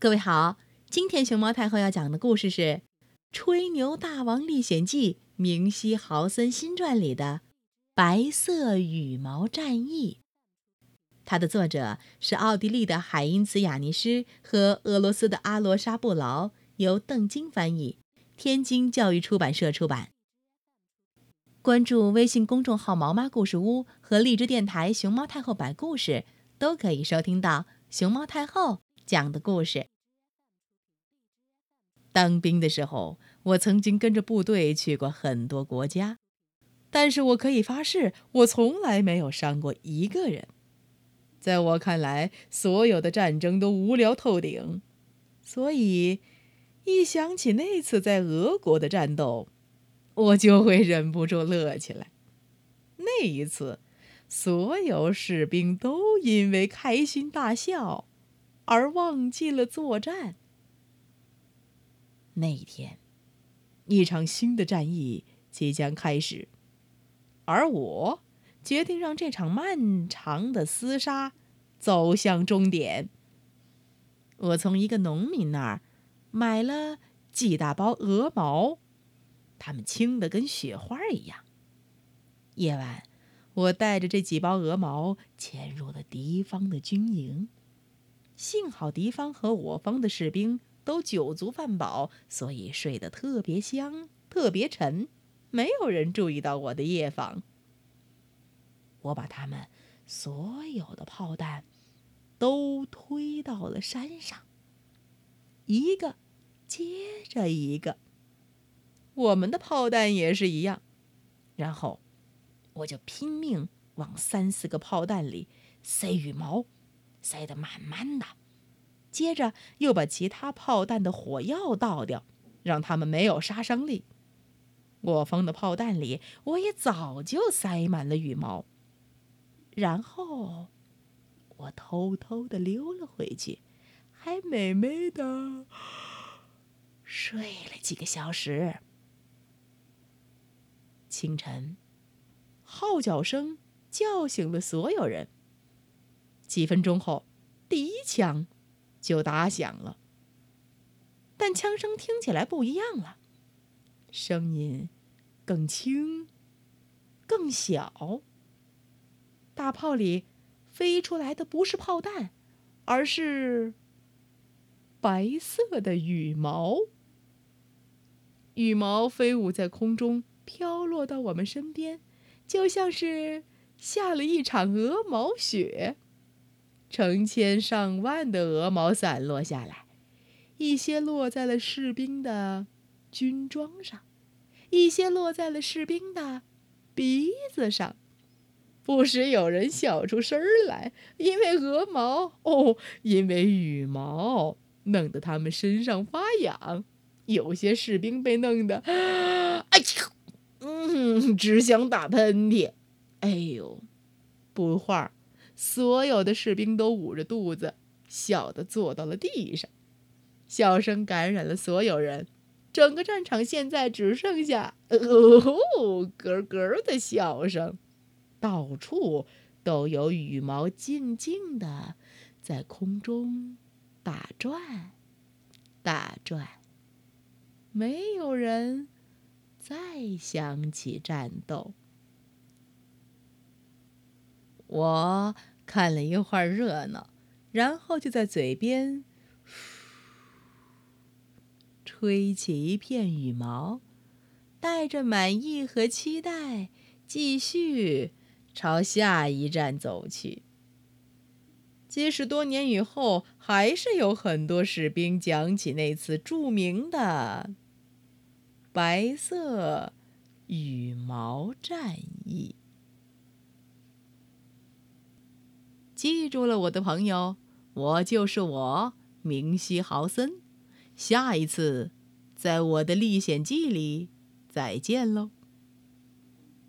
各位好，今天熊猫太后要讲的故事是《吹牛大王历险记·明西豪森新传》里的《白色羽毛战役》。它的作者是奥地利的海因茨·雅尼施和俄罗斯的阿罗沙布劳，由邓晶翻译，天津教育出版社出版。关注微信公众号“毛妈故事屋”和荔枝电台“熊猫太后”摆故事，都可以收听到熊猫太后。讲的故事。当兵的时候，我曾经跟着部队去过很多国家，但是我可以发誓，我从来没有伤过一个人。在我看来，所有的战争都无聊透顶，所以一想起那次在俄国的战斗，我就会忍不住乐起来。那一次，所有士兵都因为开心大笑。而忘记了作战。那一天，一场新的战役即将开始，而我决定让这场漫长的厮杀走向终点。我从一个农民那儿买了几大包鹅毛，它们轻的跟雪花一样。夜晚，我带着这几包鹅毛潜入了敌方的军营。幸好敌方和我方的士兵都酒足饭饱，所以睡得特别香，特别沉，没有人注意到我的夜访。我把他们所有的炮弹都推到了山上，一个接着一个。我们的炮弹也是一样。然后，我就拼命往三四个炮弹里塞羽毛。塞得满满的，接着又把其他炮弹的火药倒掉，让它们没有杀伤力。我方的炮弹里，我也早就塞满了羽毛。然后，我偷偷的溜了回去，还美美的睡了几个小时。清晨，号角声叫醒了所有人。几分钟后，第一枪就打响了。但枪声听起来不一样了，声音更轻、更小。大炮里飞出来的不是炮弹，而是白色的羽毛。羽毛飞舞在空中，飘落到我们身边，就像是下了一场鹅毛雪。成千上万的鹅毛散落下来，一些落在了士兵的军装上，一些落在了士兵的鼻子上。不时有人笑出声来，因为鹅毛哦，因为羽毛弄得他们身上发痒。有些士兵被弄得，哎呦，嗯，只想打喷嚏。哎呦，不会儿。所有的士兵都捂着肚子，笑得坐到了地上。笑声感染了所有人，整个战场现在只剩下“哦咯咯”的笑声，到处都有羽毛静静的在空中打转，打转。没有人再想起战斗。我看了一会儿热闹，然后就在嘴边吹起一片羽毛，带着满意和期待，继续朝下一站走去。即使多年以后，还是有很多士兵讲起那次著名的白色羽毛战役。记住了，我的朋友，我就是我，明西豪森。下一次，在我的历险记里，再见喽。